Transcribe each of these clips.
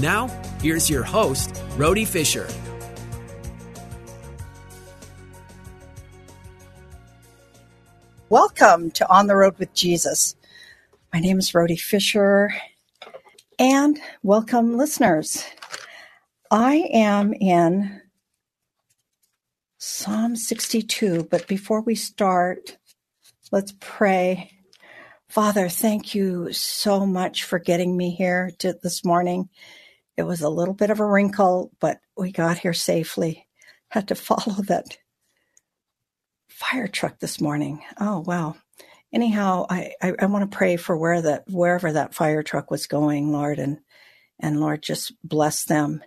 Now, here's your host, Rhody Fisher. Welcome to On the Rhode with Jesus. My name is Rhody Fisher, and welcome, listeners. I am in Psalm 62, but before we start, let's pray. Father, thank you so much for getting me here to this morning. It was a little bit of a wrinkle, but we got here safely. Had to follow that fire truck this morning. Oh wow. Anyhow, I, I, I want to pray for where that wherever that fire truck was going, Lord, and and Lord, just bless them.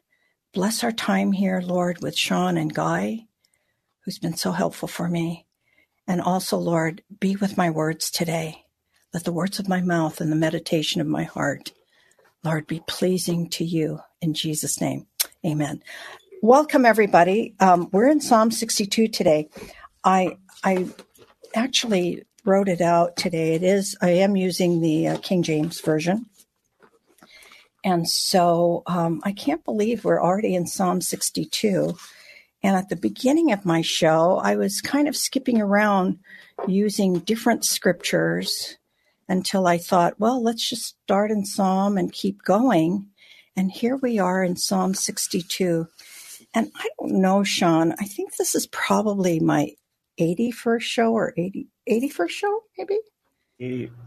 Bless our time here, Lord, with Sean and Guy, who's been so helpful for me. And also, Lord, be with my words today. Let the words of my mouth and the meditation of my heart, Lord, be pleasing to you in Jesus' name. Amen. Welcome, everybody. Um, we're in Psalm 62 today. I I actually wrote it out today. It is I am using the uh, King James version, and so um, I can't believe we're already in Psalm 62. And at the beginning of my show, I was kind of skipping around using different scriptures until I thought, well, let's just start in Psalm and keep going. And here we are in Psalm 62. And I don't know, Sean, I think this is probably my 81st show or 80, 81st show, maybe?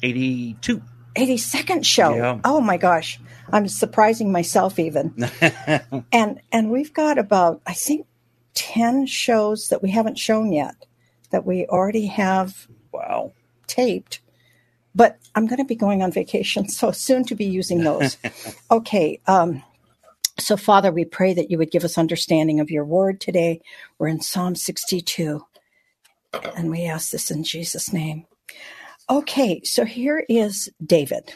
82. 82nd show. Yeah. Oh my gosh. I'm surprising myself even. and and we've got about I think 10 shows that we haven't shown yet that we already have Wow. taped. But I'm going to be going on vacation, so soon to be using those. okay. Um, so, Father, we pray that you would give us understanding of your word today. We're in Psalm 62, and we ask this in Jesus' name. Okay, so here is David.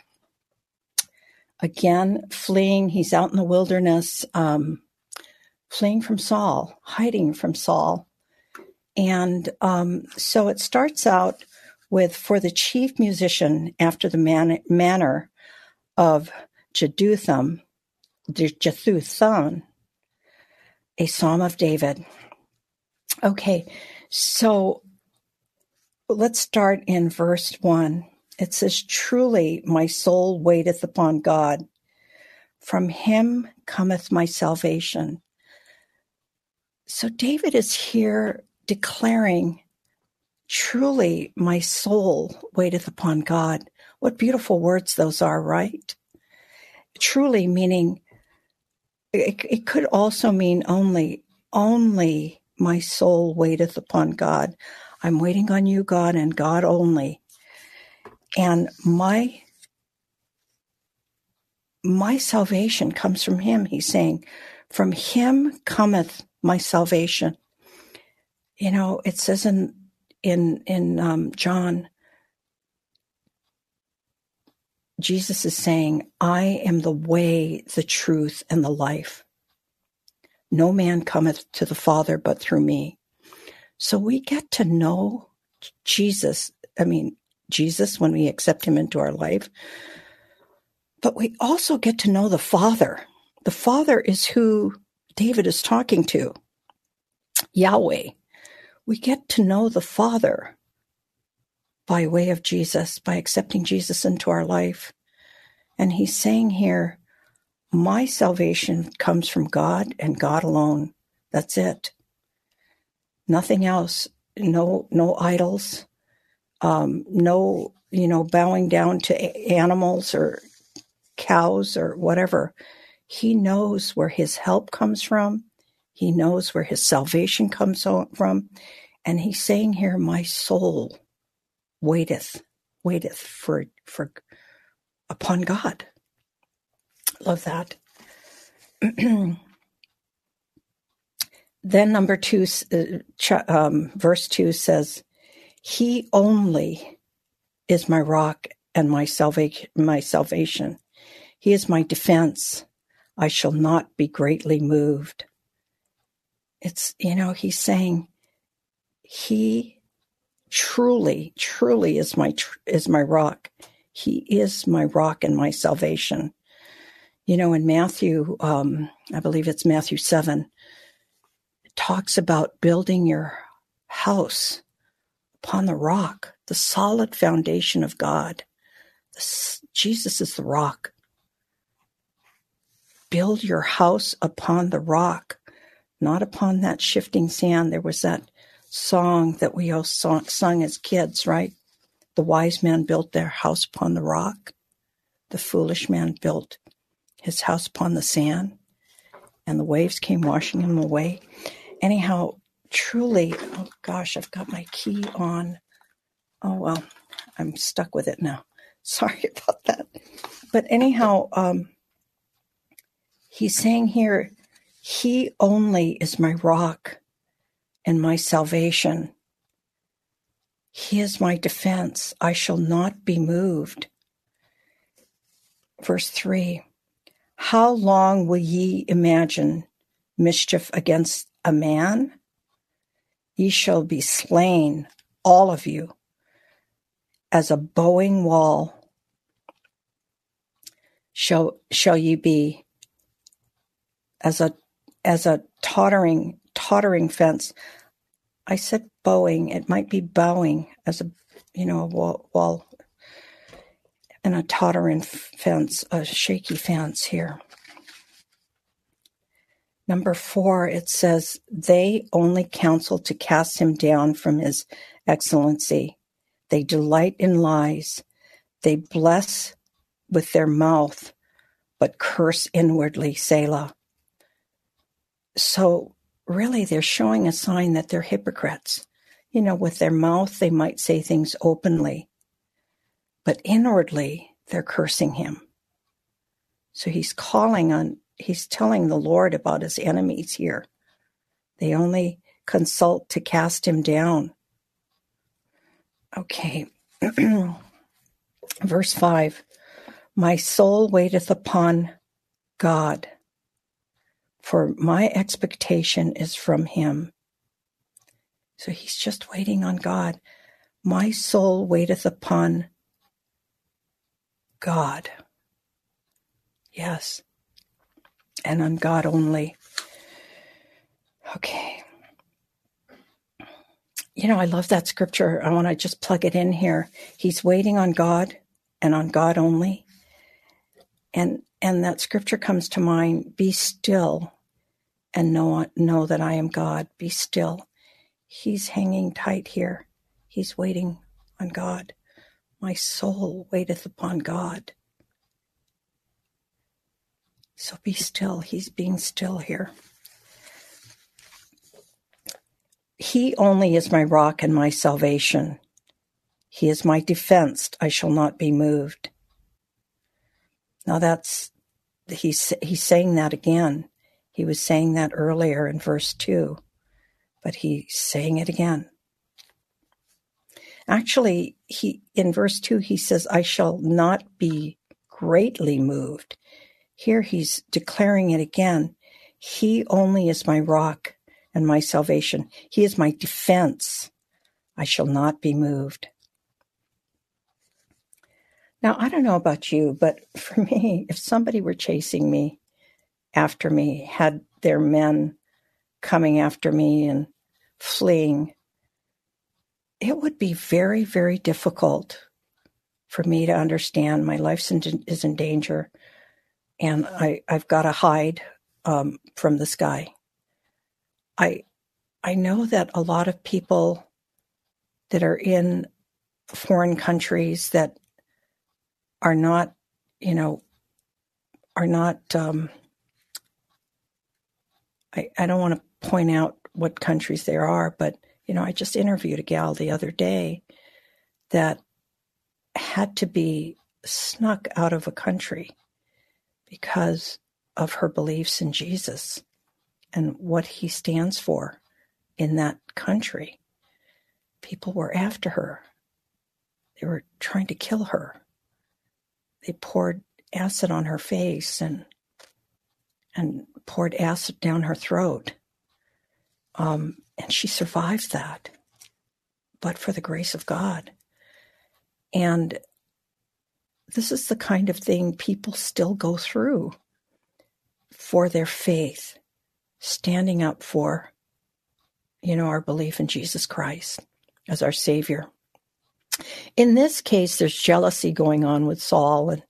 Again, fleeing. He's out in the wilderness, um, fleeing from Saul, hiding from Saul. And um, so it starts out with for the chief musician after the man- manner of Jeduthun, Jethuthun, a psalm of David. Okay, so let's start in verse one. It says, Truly my soul waiteth upon God. From him cometh my salvation. So David is here declaring, Truly my soul waiteth upon God. What beautiful words those are, right? Truly meaning, it, it could also mean only, only my soul waiteth upon God. I'm waiting on you, God, and God only. And my my salvation comes from him, he's saying. From him cometh my salvation. You know, it says in in in um, John, Jesus is saying, "I am the way, the truth, and the life. No man cometh to the Father but through me." So we get to know Jesus. I mean, Jesus when we accept him into our life. But we also get to know the Father. The Father is who David is talking to Yahweh. We get to know the Father by way of Jesus, by accepting Jesus into our life. And he's saying here, My salvation comes from God and God alone. That's it. Nothing else. No, no idols. Um, no, you know, bowing down to animals or cows or whatever. He knows where his help comes from. He knows where his salvation comes from. And he's saying here, my soul waiteth, waiteth for, for, upon God. Love that. then number two, uh, um, verse two says, he only is my rock and my my salvation. He is my defense. I shall not be greatly moved. It's, you know, he's saying he truly, truly is my, is my rock. He is my rock and my salvation. You know, in Matthew, um, I believe it's Matthew 7, it talks about building your house upon the rock, the solid foundation of God. Jesus is the rock. Build your house upon the rock, not upon that shifting sand. There was that song that we all sung, sung as kids, right? The wise man built their house upon the rock. The foolish man built his house upon the sand, and the waves came washing him away. Anyhow, truly, oh gosh, I've got my key on. Oh well, I'm stuck with it now. Sorry about that. But anyhow, um, he's saying here, He only is my rock and my salvation. He is my defense. I shall not be moved. Verse 3 How long will ye imagine mischief against a man? Ye shall be slain, all of you, as a bowing wall shall shall ye be as a as a tottering tottering fence i said bowing it might be bowing as a you know a wall, wall and a tottering fence a shaky fence here Number four, it says, they only counsel to cast him down from his excellency. They delight in lies. They bless with their mouth, but curse inwardly, Selah. So, really, they're showing a sign that they're hypocrites. You know, with their mouth, they might say things openly, but inwardly, they're cursing him. So he's calling on he's telling the Lord about his enemies here. They only consult to cast him down. Okay. Verse 5 My soul waiteth upon God, for my expectation is from him. So he's just waiting on God. My soul waiteth upon God. Yes and on God only. Okay. You know, I love that scripture. I want to just plug it in here. He's waiting on God and on God only. And and that scripture comes to mind, be still and know know that I am God. Be still. He's hanging tight here. He's waiting on God. My soul waiteth upon God. So be still. He's being still here. He only is my rock and my salvation. He is my defense. I shall not be moved. Now that's, he's, he's saying that again. He was saying that earlier in verse 2, but he's saying it again. Actually, he, in verse 2, he says, I shall not be greatly moved. Here he's declaring it again. He only is my rock and my salvation. He is my defense. I shall not be moved. Now, I don't know about you, but for me, if somebody were chasing me after me, had their men coming after me and fleeing, it would be very, very difficult for me to understand my life is in danger and I, I've got to hide um, from this guy. I I know that a lot of people that are in foreign countries that are not, you know, are not. Um, I I don't want to point out what countries there are, but you know, I just interviewed a gal the other day that had to be snuck out of a country because of her beliefs in Jesus and what he stands for in that country. People were after her. They were trying to kill her. They poured acid on her face and and poured acid down her throat. Um, and she survived that, but for the grace of God. And this is the kind of thing people still go through for their faith, standing up for, you know, our belief in Jesus Christ as our Savior. In this case, there's jealousy going on with Saul, and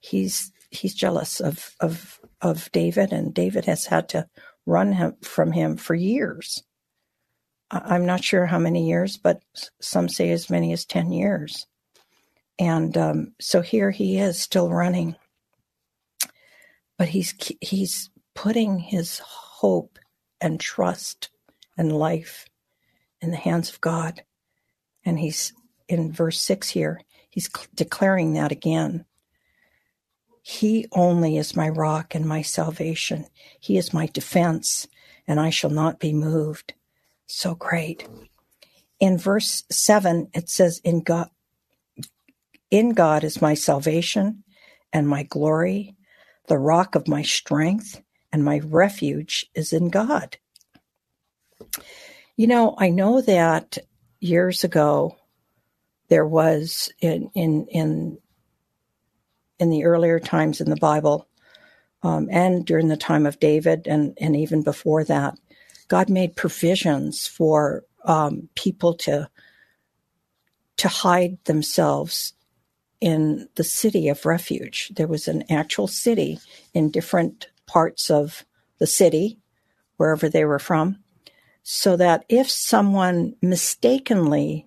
he's he's jealous of of of David, and David has had to run him, from him for years. I'm not sure how many years, but some say as many as ten years. And um, so here he is still running. But he's he's putting his hope and trust and life in the hands of God. And he's in verse 6 here, he's declaring that again. He only is my rock and my salvation. He is my defense, and I shall not be moved. So great. In verse 7, it says, In God, in God is my salvation and my glory, the rock of my strength, and my refuge is in God. You know, I know that years ago there was in in in in the earlier times in the Bible, um, and during the time of David, and and even before that, God made provisions for um, people to to hide themselves in the city of refuge. There was an actual city in different parts of the city, wherever they were from, so that if someone mistakenly,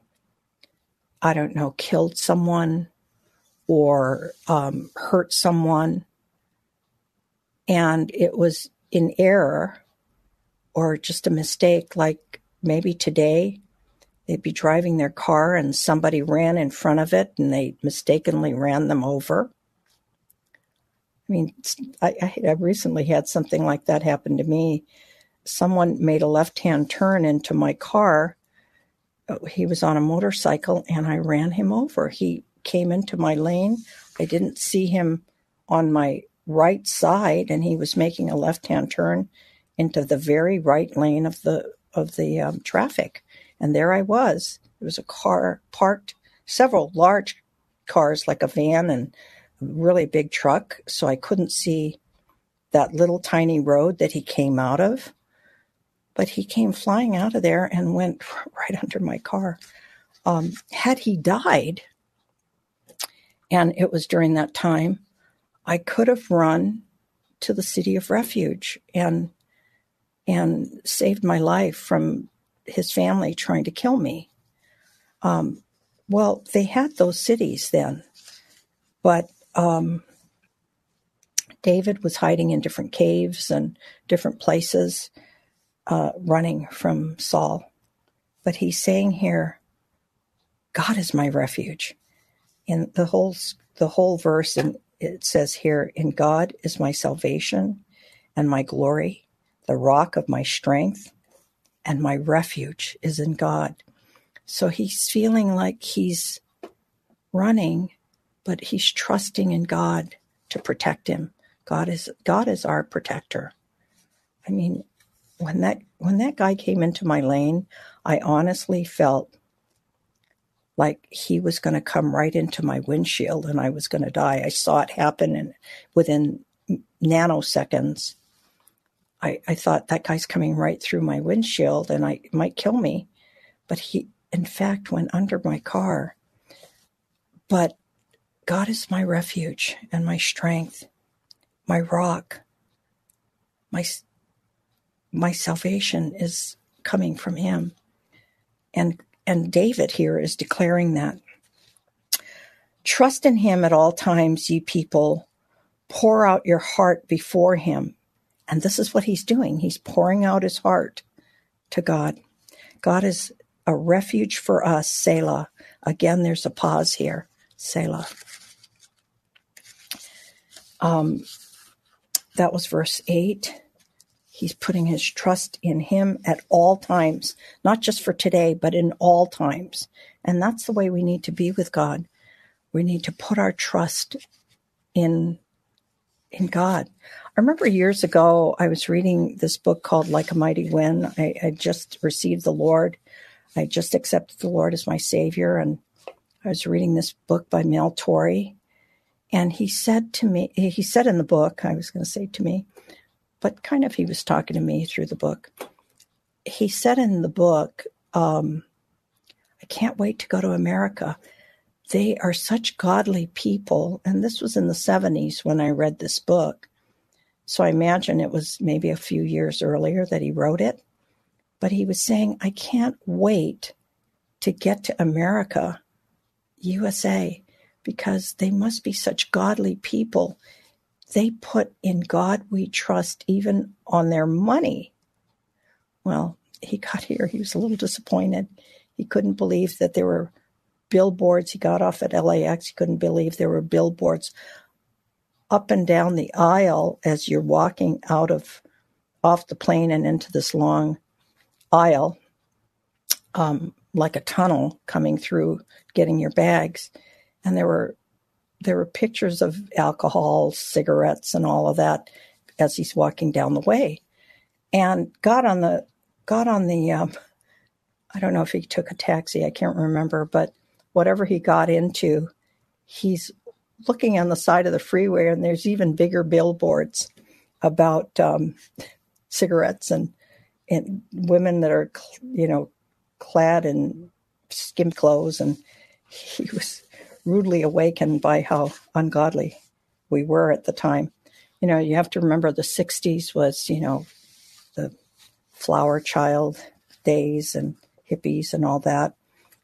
I don't know, killed someone or um, hurt someone, and it was in error or just a mistake, like maybe today they'd be driving their car and somebody ran in front of it and they mistakenly ran them over. I mean, I, I recently had something like that happen to me. Someone made a left hand turn into my car. He was on a motorcycle and I ran him over. He came into my lane. I didn't see him on my right side and he was making a left hand turn into the very right lane of the of the um, traffic and there I was. There was a car parked, several large cars like a van and a really big truck. So I couldn't see that little tiny road that he came out of. But he came flying out of there and went right under my car. Um, had he died, and it was during that time, I could have run to the city of refuge and and saved my life from his family trying to kill me. Um, well, they had those cities then, but um, David was hiding in different caves and different places, uh, running from Saul. But he's saying here, God is my refuge. In the whole the whole verse, and it says here, "In God is my salvation and my glory, the rock of my strength." and my refuge is in God. So he's feeling like he's running, but he's trusting in God to protect him. God is God is our protector. I mean, when that when that guy came into my lane, I honestly felt like he was going to come right into my windshield and I was going to die. I saw it happen and within nanoseconds I, I thought that guy's coming right through my windshield and I might kill me. But he, in fact, went under my car. But God is my refuge and my strength, my rock, my my salvation is coming from him. And and David here is declaring that. Trust in him at all times, ye people. Pour out your heart before him. And this is what he's doing. He's pouring out his heart to God. God is a refuge for us, Selah. Again, there's a pause here, Selah. Um, that was verse 8. He's putting his trust in him at all times, not just for today, but in all times. And that's the way we need to be with God. We need to put our trust in in God. I remember years ago I was reading this book called Like a Mighty Wind. I, I just received the Lord. I just accepted the Lord as my Savior, and I was reading this book by Mel Tari, and he said to me, he said in the book, I was going to say to me, but kind of he was talking to me through the book. He said in the book, um, I can't wait to go to America. They are such godly people. And this was in the 70s when I read this book. So I imagine it was maybe a few years earlier that he wrote it. But he was saying, I can't wait to get to America, USA, because they must be such godly people they put in God we trust even on their money. Well, he got here. He was a little disappointed. He couldn't believe that there were billboards. He got off at LAX. He couldn't believe there were billboards up and down the aisle as you're walking out of off the plane and into this long aisle, um, like a tunnel coming through, getting your bags. And there were there were pictures of alcohol, cigarettes, and all of that as he's walking down the way, and got on the got on the. Um, I don't know if he took a taxi. I can't remember, but whatever he got into, he's looking on the side of the freeway, and there's even bigger billboards about um, cigarettes and and women that are, you know, clad in skim clothes, and he was rudely awakened by how ungodly we were at the time. You know, you have to remember the 60s was, you know, the flower child days and hippies and all that.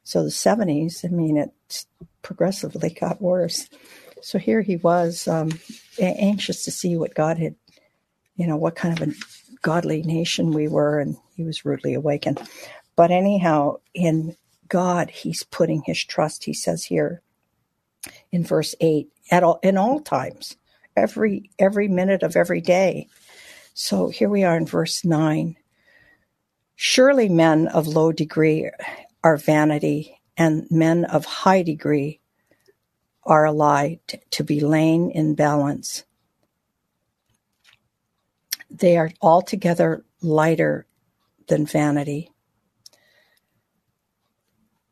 So the 70s, I mean, it progressively got worse. So here he was, um, anxious to see what God had, you know, what kind of a godly nation we were, and he was rudely awakened. But anyhow, in God, he's putting his trust. He says here, in verse 8 at all in all times every every minute of every day. So here we are in verse 9 surely men of low degree are vanity and men of high degree are a lie t- to be lain in balance. They are altogether lighter than vanity.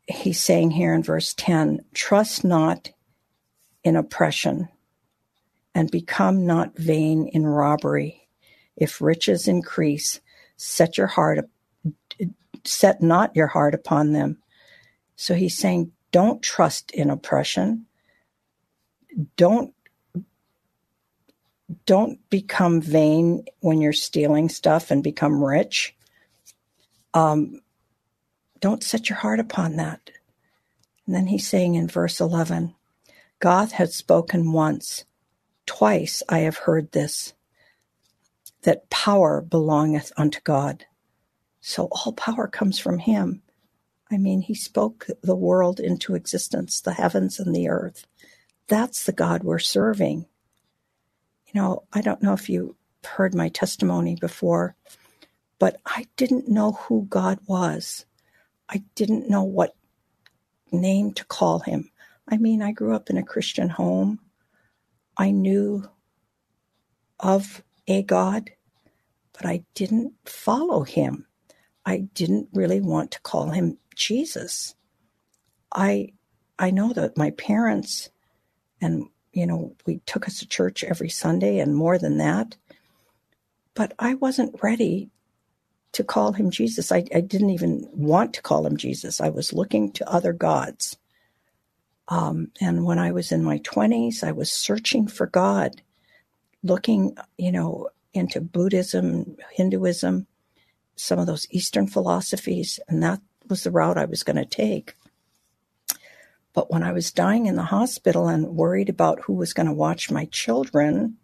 He's saying here in verse 10 trust not in oppression, and become not vain in robbery. If riches increase, set your heart set not your heart upon them. So he's saying, don't trust in oppression. Don't don't become vain when you're stealing stuff and become rich. Um, don't set your heart upon that. And then he's saying in verse 11, God had spoken once, twice I have heard this, that power belongeth unto God. So all power comes from Him. I mean, He spoke the world into existence, the heavens and the earth. That's the God we're serving. You know, I don't know if you heard my testimony before, but I didn't know who God was. I didn't know what name to call him. I mean, I grew up in a Christian home. I knew of a God, but I didn't follow him. I didn't really want to call him Jesus. I I know that my parents and you know, we took us to church every Sunday and more than that. But I wasn't ready to call him Jesus. I, I didn't even want to call him Jesus. I was looking to other gods. Um, and when I was in my 20s, I was searching for God, looking, you know, into Buddhism, Hinduism, some of those Eastern philosophies, and that was the route I was going to take. But when I was dying in the hospital and worried about who was going to watch my children,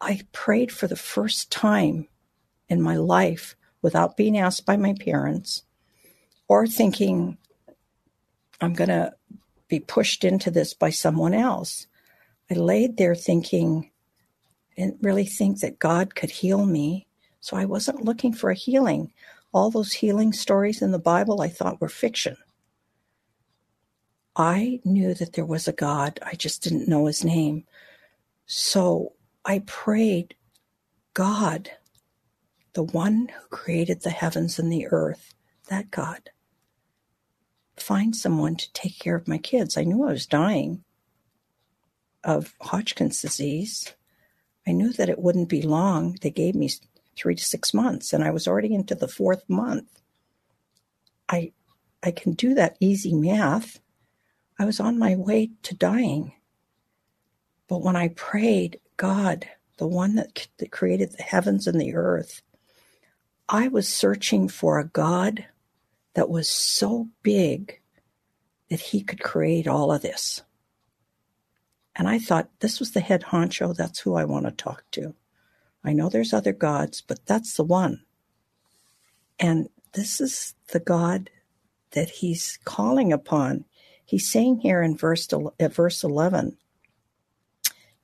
I prayed for the first time in my life without being asked by my parents or thinking I'm going to be pushed into this by someone else. I laid there thinking, I didn't really think that God could heal me. So I wasn't looking for a healing. All those healing stories in the Bible I thought were fiction. I knew that there was a God, I just didn't know his name. So I prayed, God, the one who created the heavens and the earth, that God, find someone to take care of my kids. I knew I was dying of Hodgkin's disease. I knew that it wouldn't be long. They gave me three to six months, and I was already into the fourth month. I I can do that easy math. I was on my way to dying. But when I prayed, God, the one that, that created the heavens and the earth, I was searching for a God that was so big that he could create all of this. And I thought this was the head honcho. That's who I want to talk to. I know there's other gods, but that's the one. And this is the God that he's calling upon. He's saying here in verse, uh, verse 11,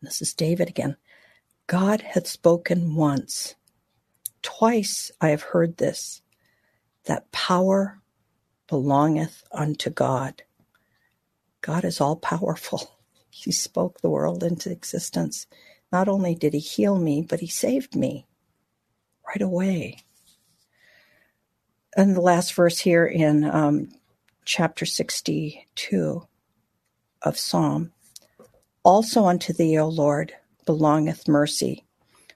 this is David again God hath spoken once. Twice I have heard this, that power belongeth unto God. God is all powerful. He spoke the world into existence. Not only did he heal me, but he saved me right away. And the last verse here in um, chapter 62 of Psalm Also unto thee, O Lord, belongeth mercy,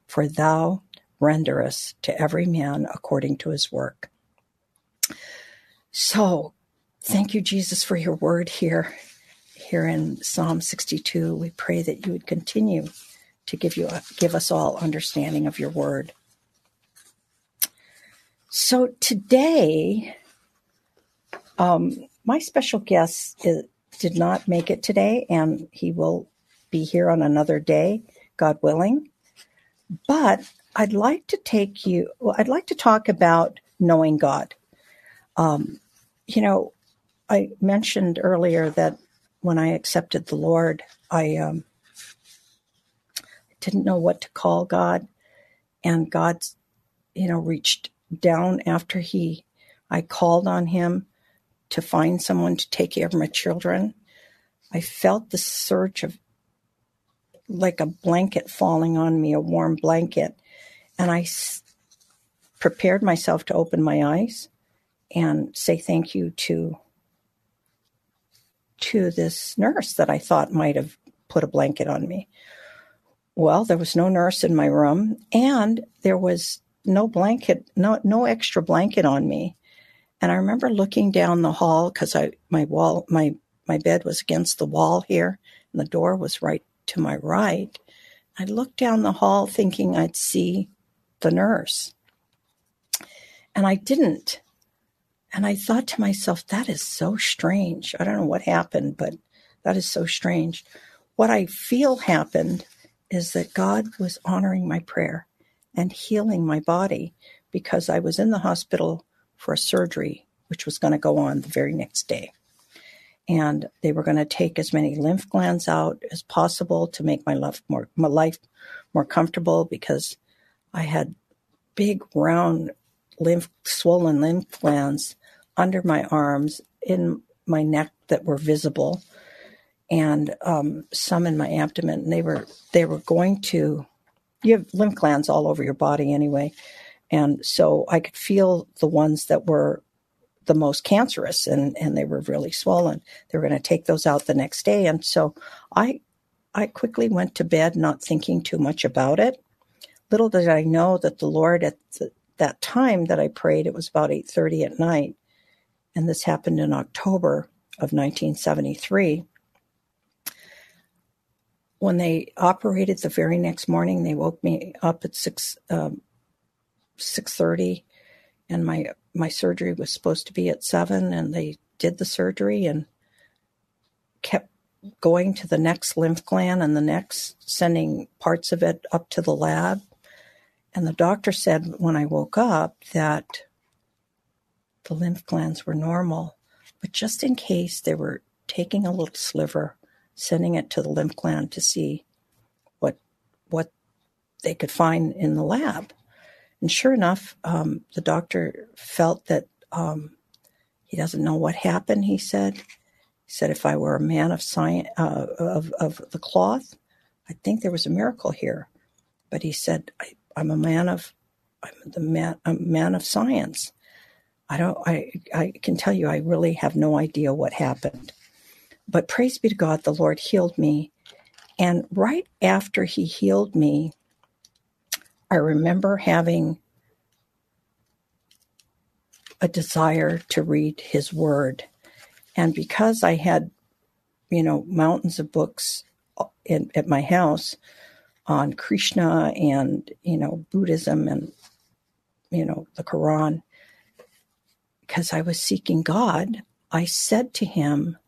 for thou renderest to every man according to his work. So, thank you, Jesus, for your word here here in Psalm 62. We pray that you would continue to give you give us all understanding of your word. So today, um, my special guest is, did not make it today, and he will be here on another day, God willing. But I'd like to take you. Well, I'd like to talk about knowing God. Um, you know, I mentioned earlier that when I accepted the Lord, I um, didn't know what to call God, and God, you know, reached down after he, I called on him to find someone to take care of my children. I felt the surge of like a blanket falling on me, a warm blanket, and I s- prepared myself to open my eyes and say thank you to to this nurse that I thought might have put a blanket on me. Well, there was no nurse in my room, and there was no blanket, no no extra blanket on me. And I remember looking down the hall because I my wall my my bed was against the wall here, and the door was right to my right. I looked down the hall thinking I'd see the nurse, and I didn't. And I thought to myself, that is so strange. I don't know what happened, but that is so strange. What I feel happened is that God was honoring my prayer and healing my body because I was in the hospital for a surgery, which was going to go on the very next day. And they were going to take as many lymph glands out as possible to make my life more, my life more comfortable because I had big, round, lymph, swollen lymph glands under my arms, in my neck that were visible, and um, some in my abdomen. And they were they were going to. You have lymph glands all over your body anyway, and so I could feel the ones that were the most cancerous and and they were really swollen. They were going to take those out the next day, and so I I quickly went to bed, not thinking too much about it. Little did I know that the Lord at the, that time that I prayed, it was about eight thirty at night and this happened in October of 1973, when they operated the very next morning, they woke me up at six um, six thirty, and my my surgery was supposed to be at seven, and they did the surgery and kept going to the next lymph gland and the next, sending parts of it up to the lab. And the doctor said when I woke up that the lymph glands were normal, but just in case they were taking a little sliver, sending it to the lymph gland to see what what they could find in the lab. And sure enough, um, the doctor felt that um, he doesn't know what happened. He said, he said if I were a man of science uh, of of the cloth, I think there was a miracle here. But he said, I, am a man of I'm the man a man of science. I don't I I can tell you I really have no idea what happened. But praise be to God, the Lord healed me. And right after he healed me, I remember having a desire to read his word. And because I had, you know, mountains of books in, at my house on Krishna and, you know, Buddhism and, you know, the Quran, because I was seeking God, I said to him,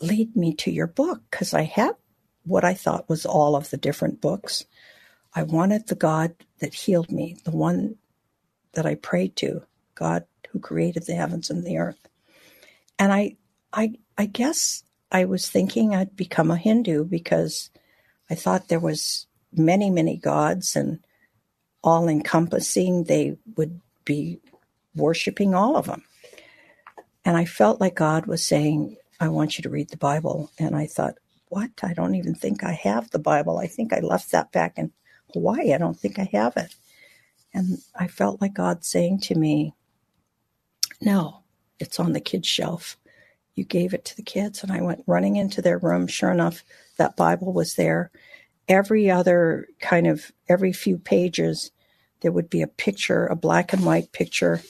lead me to your book because I had what I thought was all of the different books. I wanted the God that healed me, the one that I prayed to, God who created the heavens and the earth. And I I I guess I was thinking I'd become a Hindu because I thought there was many, many gods and all encompassing they would be worshiping all of them. And I felt like God was saying, I want you to read the Bible. And I thought, what? I don't even think I have the Bible. I think I left that back in Hawaii. I don't think I have it. And I felt like God saying to me, no, it's on the kids' shelf. You gave it to the kids. And I went running into their room. Sure enough, that Bible was there. Every other kind of, every few pages, there would be a picture, a black and white picture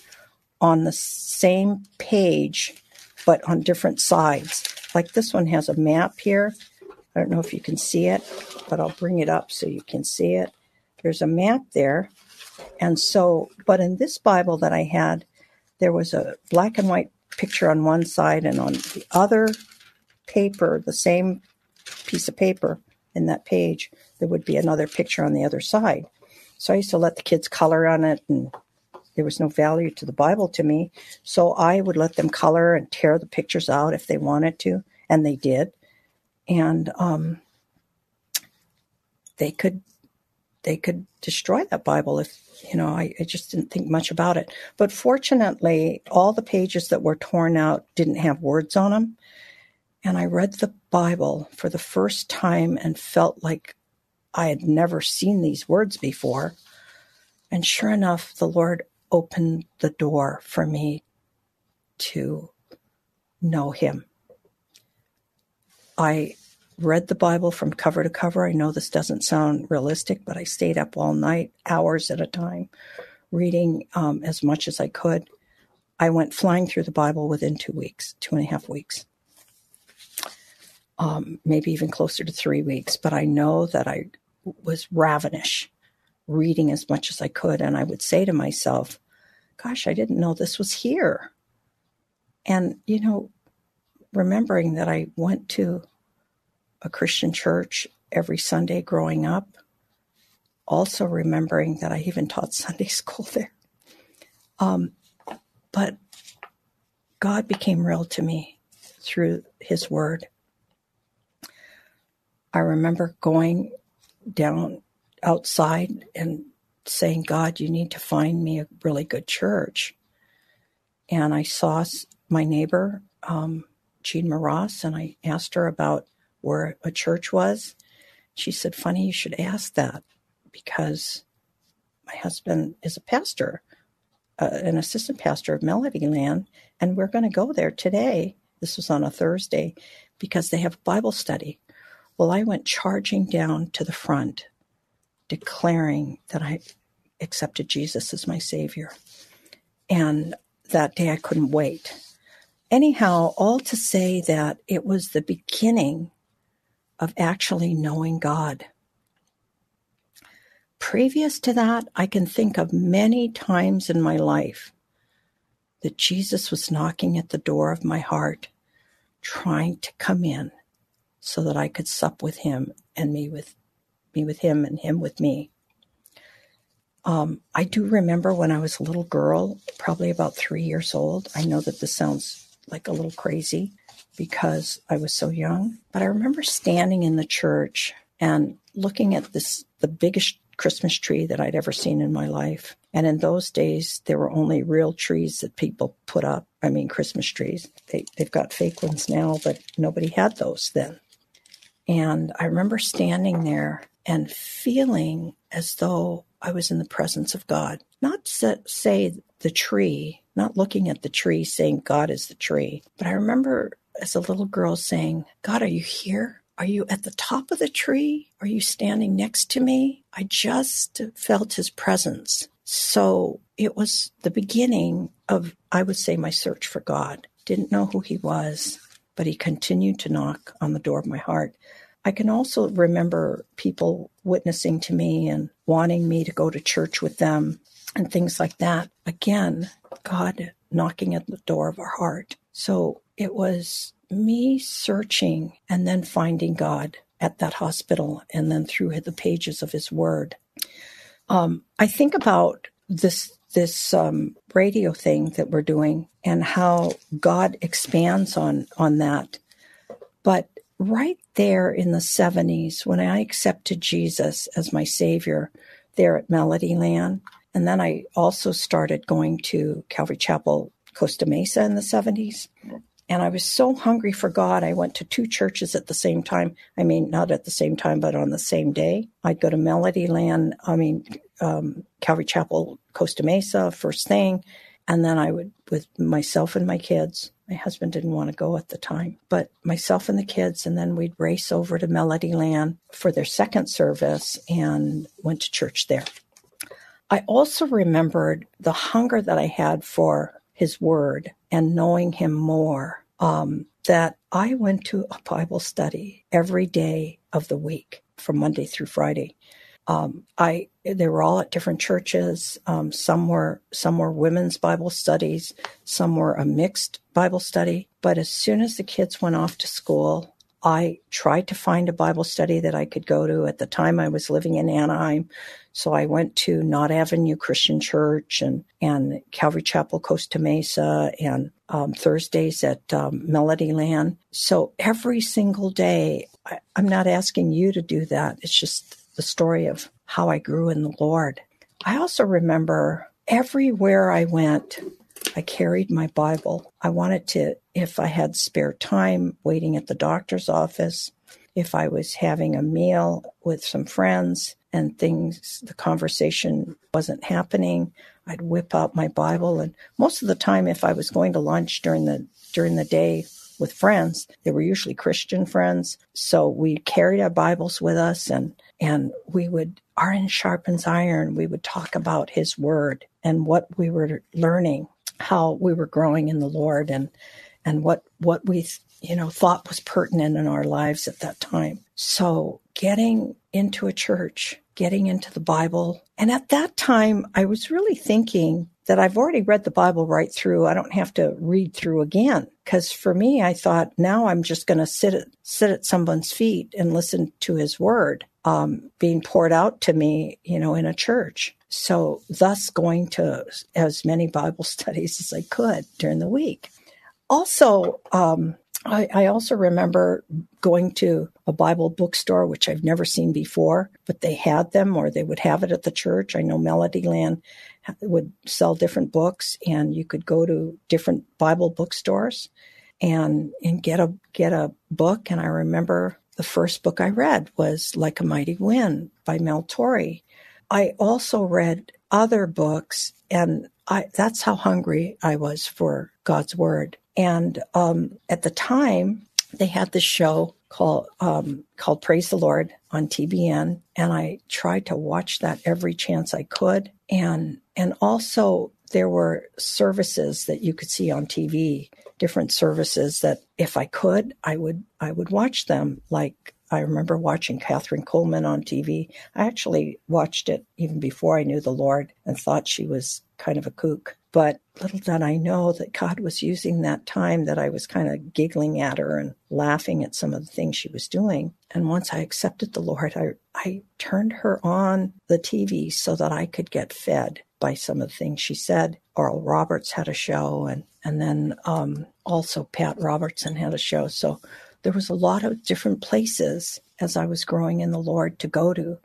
on the same page but on different sides. Like this one has a map here. I don't know if you can see it, but I'll bring it up so you can see it. There's a map there. And so, but in this Bible that I had, there was a black and white picture on one side, and on the other paper, the same piece of paper in that page, there would be another picture on the other side. So I used to let the kids color on it and there was no value to the Bible to me. So I would let them color and tear the pictures out if they wanted to, and they did. And um, they could they could destroy that Bible if you know. I, I just didn't think much about it. But fortunately, all the pages that were torn out didn't have words on them. And I read the Bible for the first time and felt like I had never seen these words before. And sure enough, the Lord opened the door for me to know him. I read the Bible from cover to cover. I know this doesn't sound realistic, but I stayed up all night, hours at a time, reading um, as much as I could. I went flying through the Bible within two weeks, two and a half weeks, um, maybe even closer to three weeks. But I know that I was ravenous reading as much as I could. And I would say to myself, gosh, I didn't know this was here. And, you know, remembering that I went to a Christian church every Sunday growing up, also remembering that I even taught Sunday school there. Um, but God became real to me through His Word. I remember going down outside and saying, God, you need to find me a really good church. And I saw my neighbor, um, Jean Maross, and I asked her about where a church was. She said, Funny, you should ask that because my husband is a pastor, uh, an assistant pastor of Melodyland, and we're going to go there today. This was on a Thursday because they have Bible study. Well, I went charging down to the front declaring that I accepted Jesus as my Savior. And that day I couldn't wait. Anyhow, all to say that it was the beginning of actually knowing God. Previous to that, I can think of many times in my life that Jesus was knocking at the door of my heart, trying to come in so that I could sup with him and me with me with him and him with me. Um, I do remember when I was a little girl, probably about three years old. I know that this sounds like a little crazy because I was so young, but I remember standing in the church and looking at this, the biggest Christmas tree that I'd ever seen in my life. And in those days, there were only real trees that people put up. I mean, Christmas trees. They, they've got fake ones now, but nobody had those then. And I remember standing there and feeling as though I was in the presence of God. Not say the tree, not looking at the tree saying God is the tree, but I remember as a little girl saying, God, are you here? Are you at the top of the tree? Are you standing next to me? I just felt his presence. So it was the beginning of, I would say, my search for God. Didn't know who he was, but he continued to knock on the door of my heart. I can also remember people witnessing to me and wanting me to go to church with them and things like that. Again, God knocking at the door of our heart. So it was me searching and then finding God at that hospital and then through the pages of his word. Um, I think about this this um, radio thing that we're doing and how God expands on on that. But right there in the 70s, when I accepted Jesus as my Savior there at Melodyland, and then I also started going to Calvary Chapel Costa Mesa in the 70s. And I was so hungry for God, I went to two churches at the same time. I mean, not at the same time, but on the same day. I'd go to Melodyland, I mean, um, Calvary Chapel, Costa Mesa, first thing. And then I would, with myself and my kids, my husband didn't want to go at the time, but myself and the kids, and then we'd race over to Melodyland for their second service and went to church there. I also remembered the hunger that I had for his word and knowing him more, um, that I went to a Bible study every day of the week from Monday through Friday. Um, I they were all at different churches. Um, some were some were women's Bible studies, some were a mixed Bible study. But as soon as the kids went off to school, I tried to find a Bible study that I could go to. At the time, I was living in Anaheim, so I went to Knott Avenue Christian Church and and Calvary Chapel Costa Mesa and um, Thursdays at um, Melodyland. So every single day, I, I'm not asking you to do that. It's just the story of how I grew in the Lord. I also remember everywhere I went, I carried my Bible. I wanted to, if I had spare time waiting at the doctor's office, if I was having a meal with some friends and things, the conversation wasn't happening, I'd whip out my Bible. And most of the time, if I was going to lunch during the during the day with friends, they were usually Christian friends. So we carried our Bibles with us and and we would iron sharpens iron. We would talk about his word and what we were learning, how we were growing in the Lord and and what what we you know thought was pertinent in our lives at that time. So getting into a church, getting into the Bible, and at that time I was really thinking that I've already read the Bible right through. I don't have to read through again. Because for me, I thought now I'm just going to sit at, sit at someone's feet and listen to his word um, being poured out to me, you know, in a church. So, thus going to as many Bible studies as I could during the week. Also, um, I, I, also remember going to a Bible bookstore, which I've never seen before, but they had them or they would have it at the church. I know Melodyland would sell different books, and you could go to different Bible bookstores and and get a get a book. And I remember the first book I read was Like a Mighty Wind by Mel Tari. I also read other books, and I, that's how hungry I was for God's Word. And um, at the time, they had this show called um, called Praise the Lord on TBN, and I tried to watch that every chance I could. And and also there were services that you could see on TV different services that if I could, I would I would watch them like I remember watching Kathryn Kuhlman on TV. I actually watched it even before I knew the Lord and thought she was kind of a kook. But little did I know that God was using that time that I was kind of giggling at her and laughing at some of the things she was doing. And once I accepted the Lord, I, I turned her on the TV so that I could get fed by some of the things she said. Oral Roberts had a show, and and then um, also Pat Robertson had a show. So there was a lot of different places as I was growing in the Lord to go to.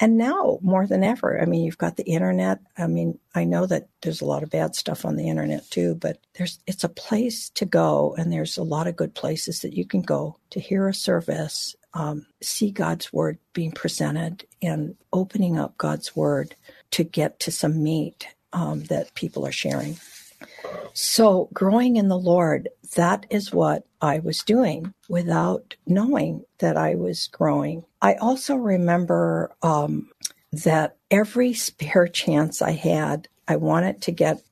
And now more than ever, I mean, you've got the internet. I mean, I know that there's a lot of bad stuff on the internet too, but there's it's a place to go, and there's a lot of good places that you can go to hear a service, um, see God's word being presented, and opening up God's word to get to some meat um, that people are sharing. So, growing in the Lord, that is what I was doing without knowing that I was growing. I also remember um, that every spare chance I had, I wanted to get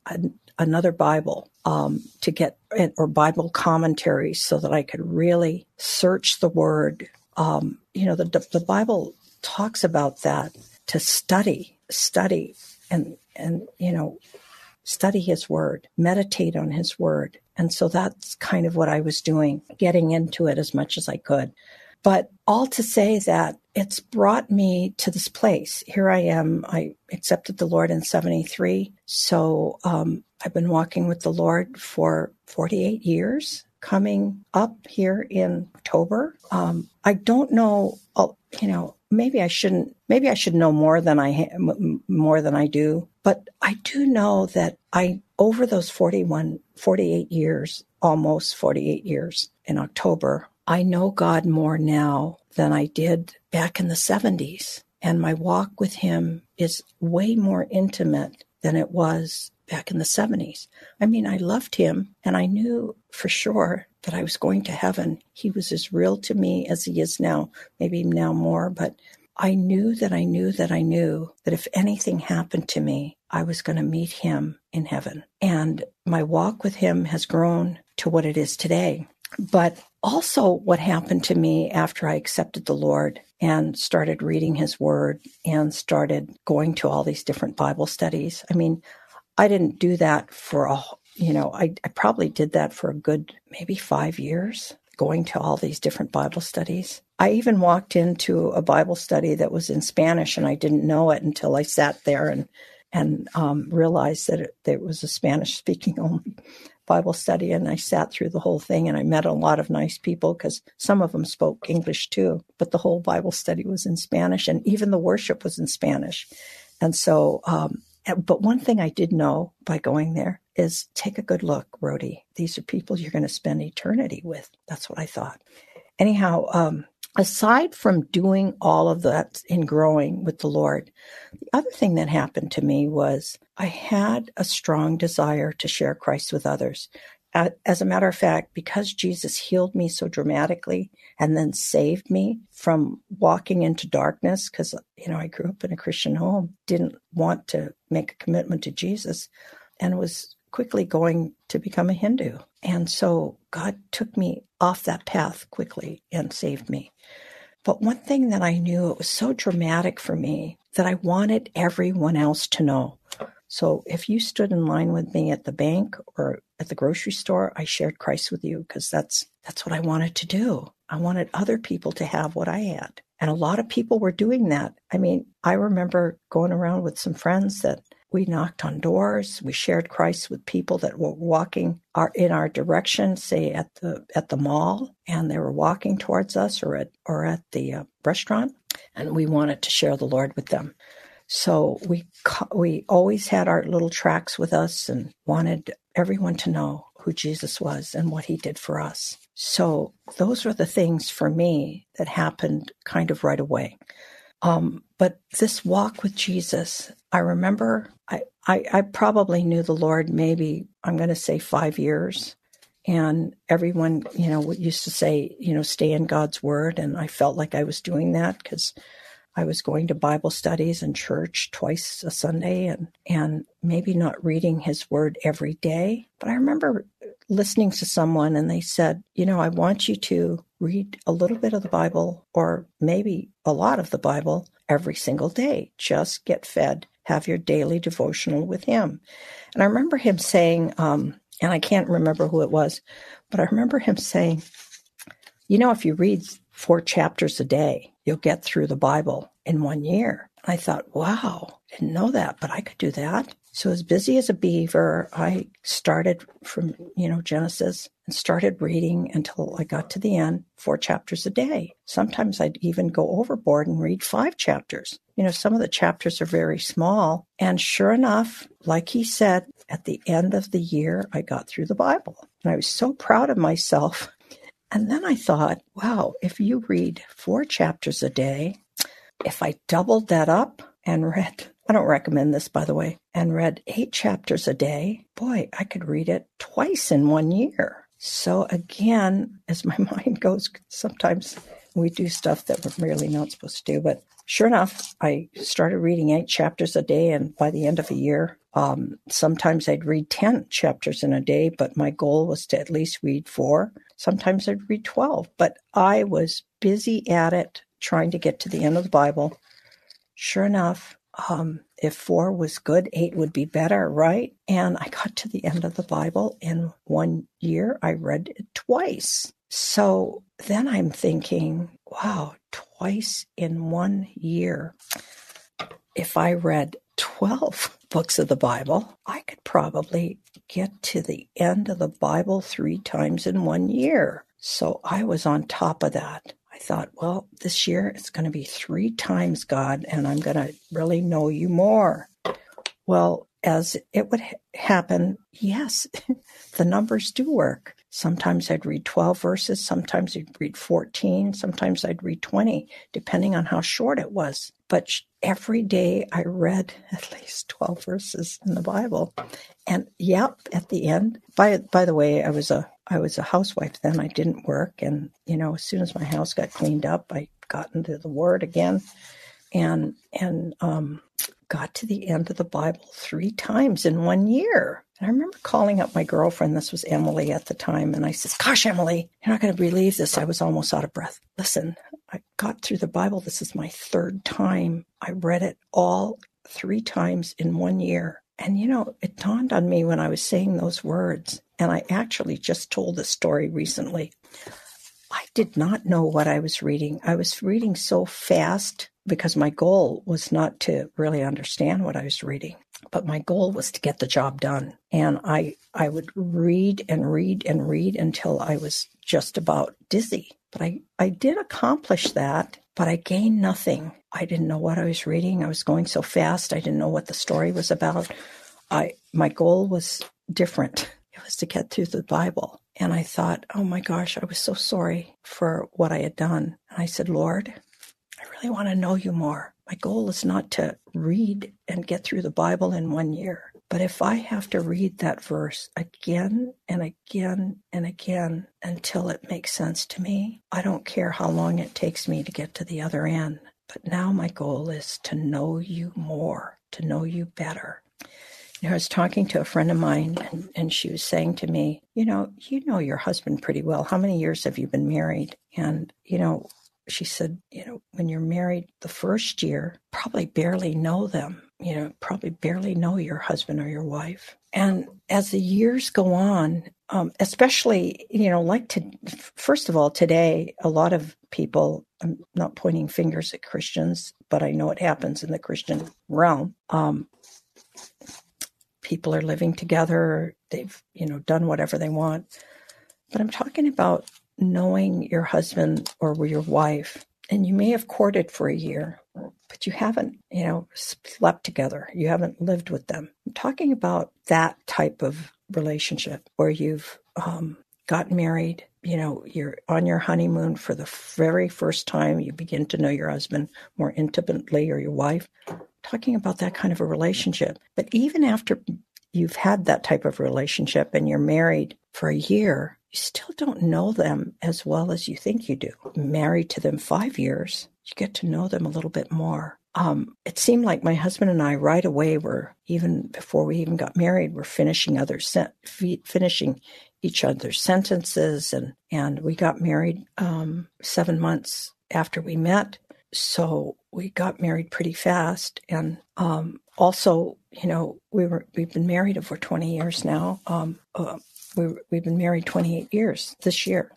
another Bible um, to get or Bible commentaries so that I could really search the Word. Um, you know, the the Bible talks about that to study, study, and and you know study his word, meditate on his word. And so that's kind of what I was doing, getting into it as much as I could. But all to say that it's brought me to this place. Here I am. I accepted the Lord in 73. So um, I've been walking with the Lord for 48 years, coming up here in October. Um, I don't know, uh, you know, maybe I shouldn't, maybe I should know more than I, more than I do. But I do know that I, over those 41, 48 years, almost 48 years in October, I know God more now than I did back in the 70s. And my walk with Him is way more intimate than it was back in the 70s. I mean, I loved Him and I knew for sure that I was going to heaven. He was as real to me as He is now, maybe now more, but I knew that I knew that I knew that if anything happened to me, I was going to meet him in heaven. And my walk with him has grown to what it is today. But also, what happened to me after I accepted the Lord and started reading his word and started going to all these different Bible studies. I mean, I didn't do that for a, you know, I, I probably did that for a good maybe five years, going to all these different Bible studies. I even walked into a Bible study that was in Spanish, and I didn't know it until I sat there and and um, realized that it, that it was a Spanish speaking only Bible study. And I sat through the whole thing, and I met a lot of nice people because some of them spoke English too. But the whole Bible study was in Spanish, and even the worship was in Spanish. And so, um, but one thing I did know by going there is take a good look, Rhody. These are people you're going to spend eternity with. That's what I thought. Anyhow, um, aside from doing all of that in growing with the Lord, the other thing that happened to me was I had a strong desire to share Christ with others. As a matter of fact, because Jesus healed me so dramatically and then saved me from walking into darkness, because, you know, I grew up in a Christian home, didn't want to make a commitment to Jesus, and was quickly going to become a Hindu. And so God took me off that path quickly and saved me. But one thing that I knew, it was so dramatic for me that I wanted everyone else to know. So if you stood in line with me at the bank or at the grocery store, I shared Christ with you because that's that's what I wanted to do. I wanted other people to have what I had. And a lot of people were doing that. I mean, I remember going around with some friends that we knocked on doors. We shared Christ with people that were walking our, in our direction, say at the at the mall, and they were walking towards us, or at or at the uh, restaurant, and we wanted to share the Lord with them. So we we always had our little tracts with us, and wanted everyone to know who Jesus was and what He did for us. So those are the things for me that happened kind of right away. Um, but this walk with Jesus, I remember I, I, I probably knew the Lord maybe, I'm going to say five years. And everyone, you know, used to say, you know, stay in God's word. And I felt like I was doing that because I was going to Bible studies and church twice a Sunday and, and maybe not reading his word every day. But I remember listening to someone and they said, you know, I want you to read a little bit of the Bible or maybe a lot of the Bible every single day. Just get fed, have your daily devotional with him. And I remember him saying, um, and I can't remember who it was, but I remember him saying, you know, if you read four chapters a day, you'll get through the Bible in one year. I thought, wow, didn't know that, but I could do that. So as busy as a beaver, I started from, you know, Genesis and started reading until I got to the end, four chapters a day. Sometimes I'd even go overboard and read five chapters. You know, some of the chapters are very small. And sure enough, like he said, at the end of the year, I got through the Bible. And I was so proud of myself. And then I thought, wow, if you read four chapters a day, if I doubled that up and read I don't recommend this, by the way, and read eight chapters a day, boy, I could read it twice in one year. So again, as my mind goes, sometimes we do stuff that we're really not supposed to do. But sure enough, I started reading eight chapters a day, and by the end of a year, um, sometimes I'd read 10 chapters in a day, but my goal was to at least read four. Sometimes I'd read 12, but I was busy at it trying to get to the end of the Bible. Sure enough, um, if four was good, eight would be better, right? And I got to the end of the Bible in one year. I read it twice. So then I'm thinking, wow, twice in one year. If I read 12 books of the Bible, I could probably get to the end of the Bible three times in one year. So I was on top of that I thought, well, this year it's going to be three times God, and I'm going to really know you more. Well, as it would ha- happen, yes, the numbers do work. Sometimes I'd read 12 verses, sometimes I'd read 14, sometimes I'd read 20, depending on how short it was. But every day I read at least 12 verses in the Bible. And yep, at the end, by by the way, I was a I was a housewife then. I didn't work and you know, as soon as my house got cleaned up, I got into the word again and and um got to the end of the Bible three times in one year. And I remember calling up my girlfriend, this was Emily at the time, and I said, Gosh, Emily, you're not going to believe this. I was almost out of breath. Listen, I got through the Bible. This is my third time. I read it all three times in one year. And you know, it dawned on me when I was saying those words, and I actually just told this story recently. I did not know what I was reading. I was reading so fast because my goal was not to really understand what I was reading, but my goal was to get the job done. And I I would read and read and read until I was just about dizzy. But I, I did accomplish that, but I gained nothing. I didn't know what I was reading. I was going so fast. I didn't know what the story was about. I my goal was different. It was to get through the Bible. And I thought, oh my gosh, I was so sorry for what I had done. And I said, Lord, I really want to know you more. My goal is not to read and get through the Bible in one year. But if I have to read that verse again and again and again until it makes sense to me, I don't care how long it takes me to get to the other end. But now my goal is to know you more, to know you better. You know, I was talking to a friend of mine, and, and she was saying to me, You know, you know your husband pretty well. How many years have you been married? And, you know, she said, you know, when you're married the first year, probably barely know them, you know, probably barely know your husband or your wife. And as the years go on, um, especially, you know, like to, first of all, today, a lot of people, I'm not pointing fingers at Christians, but I know it happens in the Christian realm. Um, people are living together, they've, you know, done whatever they want. But I'm talking about knowing your husband or your wife, and you may have courted for a year, but you haven't, you know, slept together. You haven't lived with them. I'm talking about that type of relationship where you've um, got married. You know, you're on your honeymoon for the very first time. You begin to know your husband more intimately or your wife. talking about that kind of a relationship. But even after you've had that type of relationship and you're married for a year, you still don't know them as well as you think you do. Married to them five years, you get to know them a little bit more. Um, it seemed like my husband and I right away were even before we even got married, we're finishing other sen- finishing each other's sentences, and and we got married um, seven months after we met. So we got married pretty fast, and um, also, you know, we were we've been married for twenty years now. Um, uh, we, we've been married twenty eight years this year,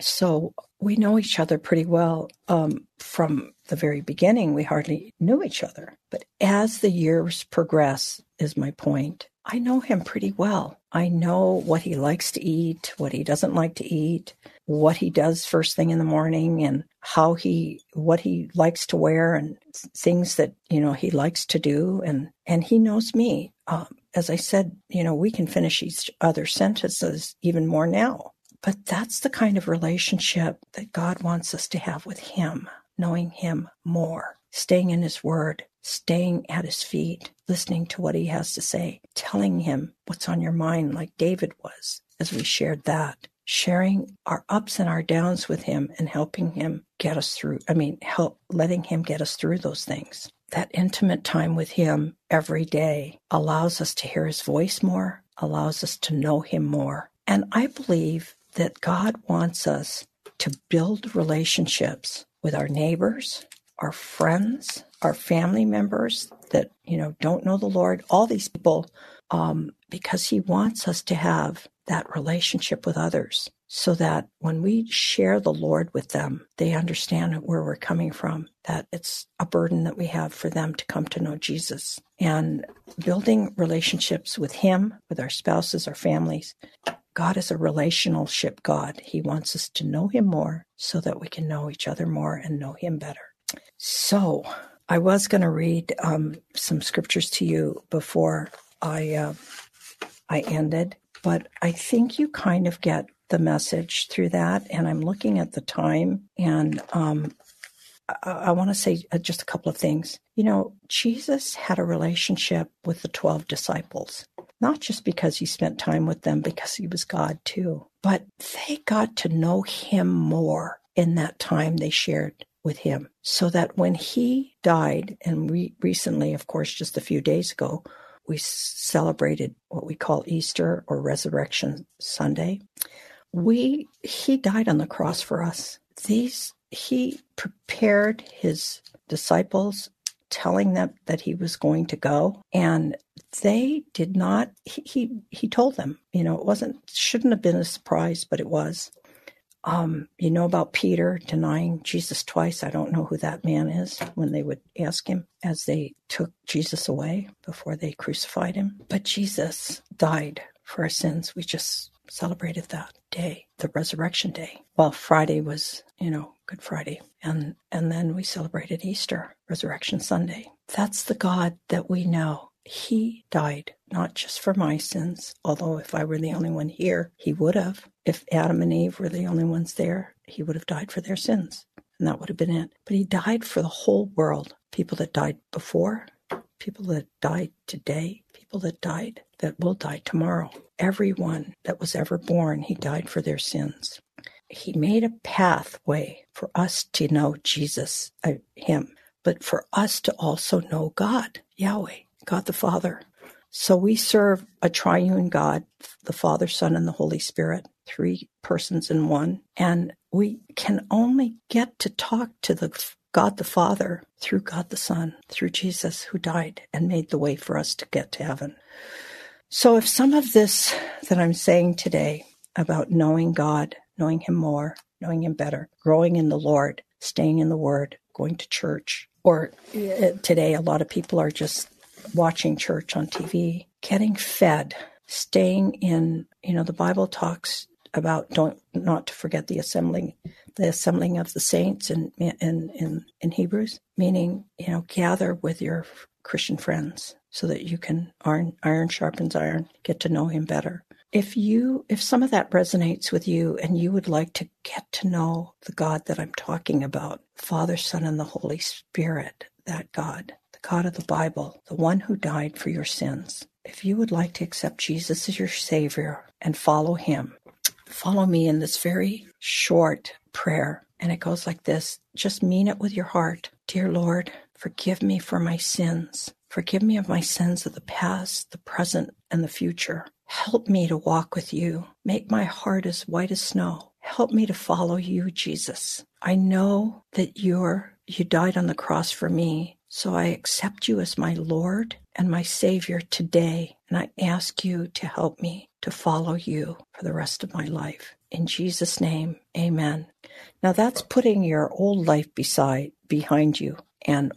so we know each other pretty well um, from the very beginning. We hardly knew each other, but as the years progress, is my point. I know him pretty well. I know what he likes to eat, what he doesn't like to eat, what he does first thing in the morning, and how he what he likes to wear, and things that you know he likes to do, and and he knows me. Um, as I said, you know, we can finish each other's sentences even more now but that's the kind of relationship that God wants us to have with Him, knowing Him more, staying in His Word, staying at His feet, listening to what He has to say, telling Him what's on your mind, like David was, as we shared that, sharing our ups and our downs with Him and helping Him get us through. I mean, help letting Him get us through those things. That intimate time with Him every day allows us to hear His voice more, allows us to know Him more. And I believe that God wants us to build relationships with our neighbors, our friends, our family members that, you know, don't know the Lord, all these people, um, because He wants us to have that relationship with others so that when we share the Lord with them, they understand where we're coming from, that it's a burden that we have for them to come to know Jesus. And building relationships with Him, with our spouses, our families, God is a relationship God. He wants us to know Him more so that we can know each other more and know Him better. So, I was going to read um, some scriptures to you before I uh, I ended, but I think you kind of get the message through that. And I'm looking at the time, and um, I, I want to say uh, just a couple of things. You know, Jesus had a relationship with the 12 disciples not just because he spent time with them, because he was God too, but they got to know him more in that time they shared with him. So that when he died, and we recently, of course, just a few days ago, we celebrated what we call Easter or Resurrection Sunday. We he died on the cross for us. These he prepared his disciples telling them that he was going to go and they did not he, he he, told them you know it wasn't shouldn't have been a surprise but it was. Um, you know about peter denying jesus twice? I don't know who that man is when they would ask him as they took jesus away before they crucified him. But jesus died for our sins. We just celebrated that day the resurrection day. While friday was you know good friday and and then we celebrated easter resurrection sunday that's the god that we know he died not just for my sins, although if I were the only one here, he would have. If Adam and Eve were the only ones there, he would have died for their sins. And that would have been it. But he died for the whole world. People that died before, people that died today, people that died that will die tomorrow. Everyone that was ever born, he died for their sins. He made a pathway for us to know Jesus, uh, him, but for us to also know God, Yahweh. God the Father. So we serve a triune God, the Father, Son, and the Holy Spirit, three persons in one. And we can only get to talk to the God the Father through God the Son, through Jesus who died and made the way for us to get to heaven. So if some of this that I'm saying today about knowing God, knowing Him more, knowing Him better, growing in the Lord, staying in the Word, going to church, or eh, today a lot of people are just watching church on TV, getting fed, staying in, you know, the Bible talks about don't not to forget the assembling the assembling of the saints in in in, in Hebrews, meaning, you know, gather with your Christian friends so that you can iron iron sharpens iron, get to know him better. If you if some of that resonates with you and you would like to get to know the God that I'm talking about, Father, Son, and the Holy Spirit, that God, the God of the Bible, the one who died for your sins. If you would like to accept Jesus as your Savior and follow Him, follow me in this very short prayer And it goes like this just mean it with your heart. Dear Lord, forgive me for my sins. Forgive me of my sins of the past, the present, and the future. Help me to walk with you. Make my heart as white as snow. Help me to follow you, Jesus. I know that you're you died on the cross for me, so I accept you as my Lord and my Savior today, and I ask you to help me to follow you for the rest of my life. In Jesus' name, amen. Now that's putting your old life beside behind you and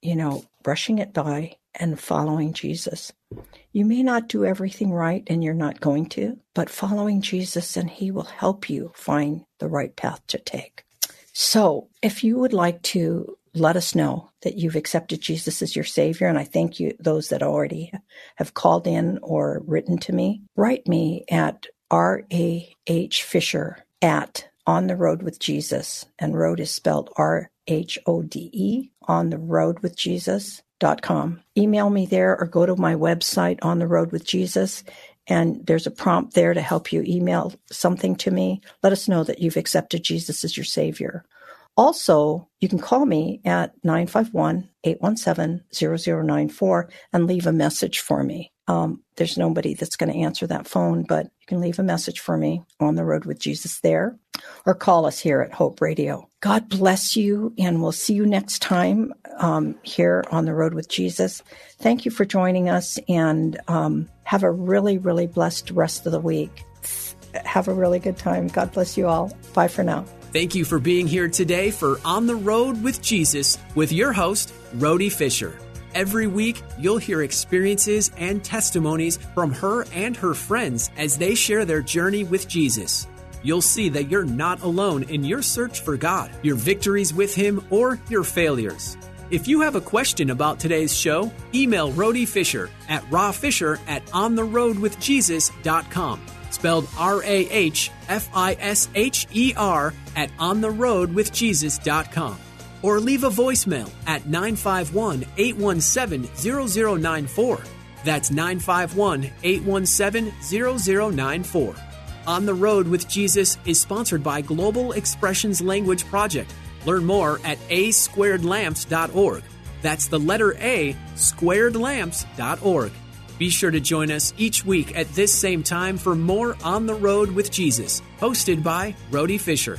you know, brushing it by and following Jesus. You may not do everything right and you're not going to, but following Jesus and he will help you find the right path to take. So, if you would like to let us know that you've accepted Jesus as your Savior, and I thank you, those that already have called in or written to me, write me at R A H Fisher at On the Rhode with Jesus, and road is spelled R H O D E, on the Rhode with Jesus. Dot com. Email me there or go to my website on the Rhode with Jesus and there's a prompt there to help you email something to me. Let us know that you've accepted Jesus as your Savior. Also, you can call me at 951 817 0094 and leave a message for me. Um, there's nobody that's going to answer that phone, but you can leave a message for me on the Rhode with Jesus there or call us here at Hope Radio. God bless you, and we'll see you next time um, here on the Rhode with Jesus. Thank you for joining us, and um, have a really, really blessed rest of the week. Have a really good time. God bless you all. Bye for now. Thank you for being here today for On the Rhode with Jesus with your host, Rhody Fisher. Every week, you'll hear experiences and testimonies from her and her friends as they share their journey with Jesus. You'll see that you're not alone in your search for God, your victories with Him, or your failures. If you have a question about today's show, email Rhody Fisher at rahfisher at ontherhodewithjesus.com spelled R A H F I S H E R, at ontherhodewithjesus.com. Or leave a voicemail at 951 817 0094. That's 951 817 0094. On the Rhode with Jesus is sponsored by Global Expressions Language Project. Learn more at asquaredlamps.org. That's the letter A, squaredlamps.org. Be sure to join us each week at this same time for more On the Rhode with Jesus, hosted by Rhody Fisher.